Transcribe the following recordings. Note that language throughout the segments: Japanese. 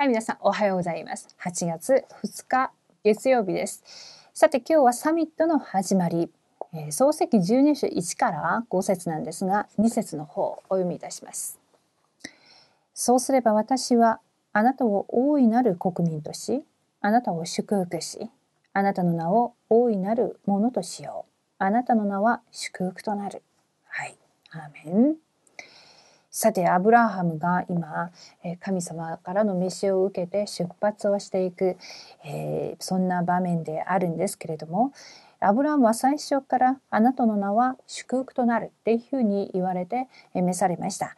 はい、皆さんおはようございます。8月2日月曜日です。さて今日はサミットの始まり、えー、漱石12章1から5節なんですが、2節の方をお読みいたします。そうすれば私はあなたを大いなる国民とし、あなたを祝福し、あなたの名を大いなるものとしよう。あなたの名は祝福となる。はい。アーメン。さてアブラハムが今神様からの召しを受けて出発をしていく、えー、そんな場面であるんですけれどもアブラハムは最初からあなたの名は祝福となるっていうふうに言われて召されました。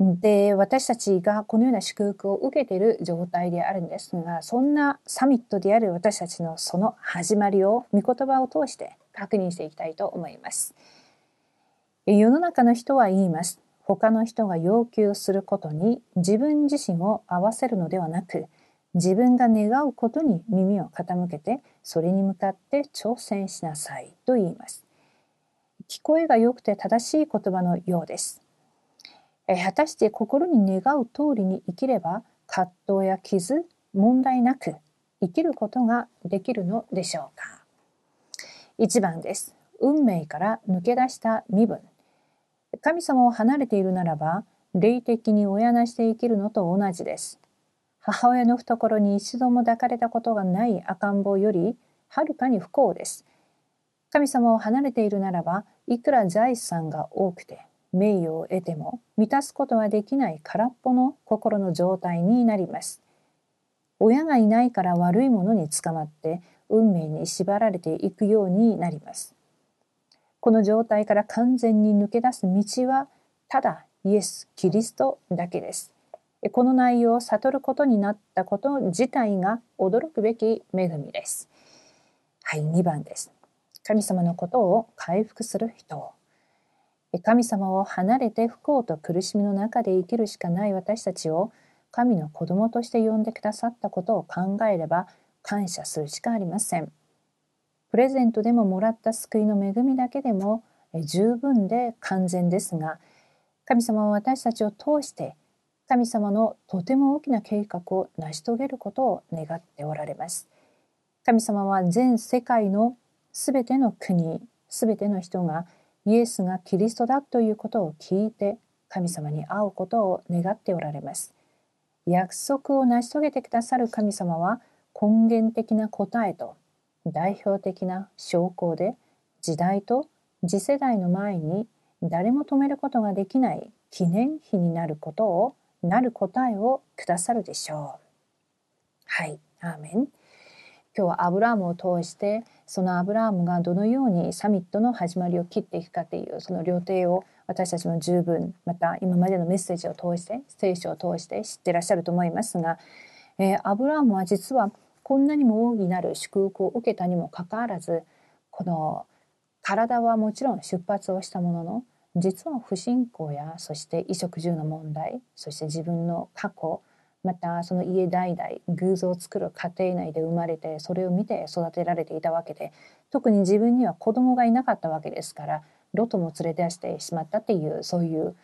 で私たちがこのような祝福を受けている状態であるんですがそんなサミットである私たちのその始まりを御言葉を通して確認していきたいと思います。世の中の人は言います。他の人が要求することに自分自身を合わせるのではなく自分が願うことに耳を傾けてそれに向かって挑戦しなさいと言います。聞こえが良くて正しい言葉のようです。果たして心に願う通りに生きれば葛藤や傷問題なく生きることができるのでしょうか？1番です。運命から抜け出した身分。神様を離れているならば、霊的に親なして生きるのと同じです。母親の懐に一度も抱かれたことがない赤ん坊より、はるかに不幸です。神様を離れているならば、いくら財産が多くて、名誉を得ても満たすことはできない空っぽの心の状態になります。親がいないから悪いものに捕まって運命に縛られていくようになります。この状態から完全に抜け出す道はただイエス・キリストだけです。この内容を悟ることになったこと自体が驚くべき恵みです。はい、2番です。神様のことを回復する人。神様を離れて不幸と苦しみの中で生きるしかない私たちを神の子供として呼んでくださったことを考えれば感謝するしかありません。プレゼントでももらった救いの恵みだけでも十分で完全ですが神様は私たちを通して神様のとても大きな計画を成し遂げることを願っておられます。神様は全世界のすべての国、すべての人がイエスがキリストだということを聞いて神様に会うことを願っておられます。約束を成し遂げてくださる神様は根源的な答えと代表的な証拠で時代と次世代の前に誰も止めることができない記念碑になることをなる答えをくださるでしょう。はい、アーメン。今日はアブラームを通してそのアブラームがどのようにサミットの始まりを切っていくかというその料亭を私たちも十分また今までのメッセージを通して聖書を通して知ってらっしゃると思いますが、えー、アブラームは実はこんなにも大いなる祝福を受けたにもかかわらずこの体はもちろん出発をしたものの実は不信仰やそして衣食住の問題そして自分の過去またその家代々偶像を作る家庭内で生まれてそれを見て育てられていたわけで特に自分には子供がいなかったわけですからロトも連れ出してしまったっていうそういう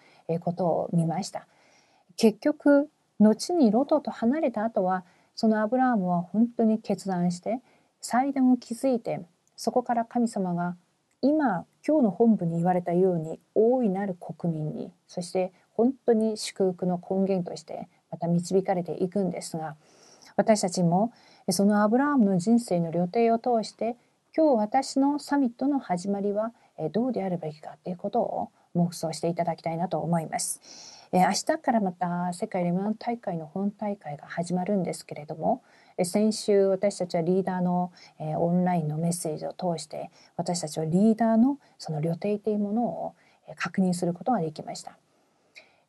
ことを見ました。結局後にロトと離れた後はそのアブラハムは本当に決断して祭壇を築いてそこから神様が今今日の本部に言われたように大いなる国民にそして本当に祝福の根源としてまた導かれていくんですが私たちもそのアブラハムの人生の旅程を通して今日私のサミットの始まりはどうであるべきかということを黙想していただきたいなと思います。え明日からまた世界レモン大会の本大会が始まるんですけれどもえ先週私たちはリーダーの、えオンラインのメッセージを通して私たちはリーダーのその旅程というものを確認することができました。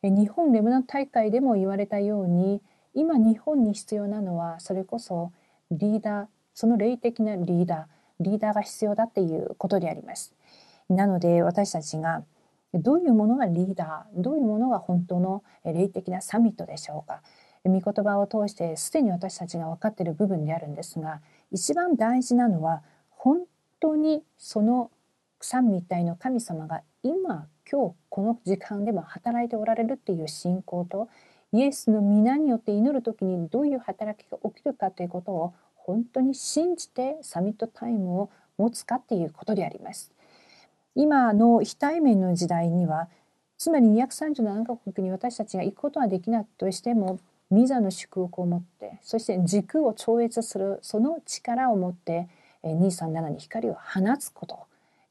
え日本レムナ大会でも言われたように今日本に必要なのはそれこそリーダーその霊的なリーダーリーダーが必要だっていうことであります。なので私たちがどういうものがリーダーどういうものが本当の霊的なサミットでしょうか御言葉を通してすでに私たちが分かっている部分であるんですが一番大事なのは本当にその三位一体の神様が今今日この時間でも働いておられるっていう信仰とイエスの皆によって祈る時にどういう働きが起きるかということを本当に信じてサミットタイムを持つかっていうことであります。今の非対面の時代にはつまり237カ国に私たちが行くことはできないとしてもミザの祝福を持ってそして時空を超越するその力を持って237に光を放つこと。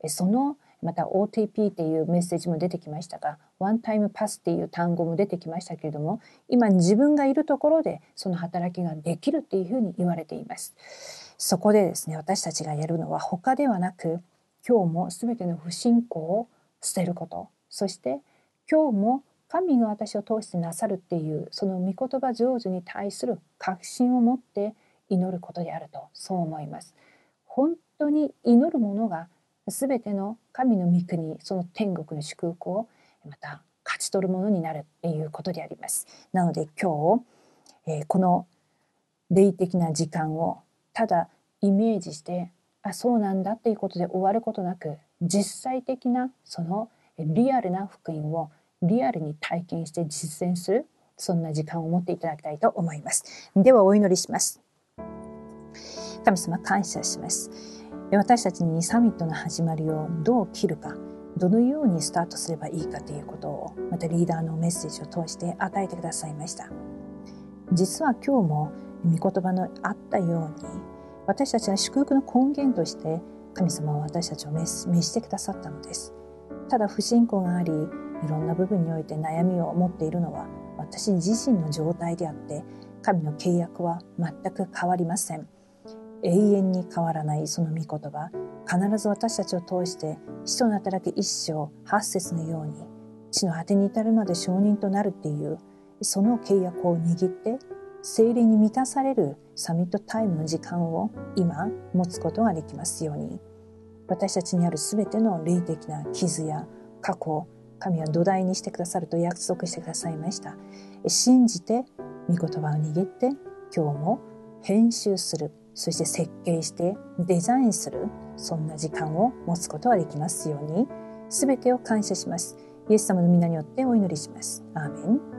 そのまた OTP っていうメッセージも出てきましたがワンタイムパスっていう単語も出てきましたけれども今自分がいるところでその働きができるっていうふうに言われています。そこでですね私たちがやるのは他ではなく今日も全ての不信仰を捨てること。そして今日も神が私を通してなさるっていうその御言葉成就に対する確信を持って祈ることであるとそう思います。本当に祈る者が全ての神の御国その天国の祝福をまた勝ち取るものになるっていうことであります。なので今日、えー、この霊的な時間をただイメージしてあそうなんだっていうことで終わることなく実際的なそのリアルな福音をリアルに体験して実践するそんな時間を持っていただきたいと思います。ではお祈りします。神様感謝します。私たちにサミットの始まりをどう切るかどのようにスタートすればいいかということをまたリーダーのメッセージを通して与えてくださいました。実は今日も御言葉のあったように私たちは祝福の根源として神様は私たちを召してくださったのです。ただ不信仰がありいろんな部分において悩みを持っているのは私自身の状態であって神の契約は全く変わりません。永遠に変わらないその御言葉必ず私たちを通して使徒の働き一章八節のように地の果てに至るまで証人となるっていうその契約を握って精霊に満たされるサミットタイムの時間を今持つことができますように私たちにある全ての霊的な傷や過去神は土台にしてくださると約束してくださいました。信じて、御言葉を握って、今日も編集する、そして設計してデザインする、そんな時間を持つことができますように、すべてを感謝します。イエス様の皆によってお祈りします。アーメン。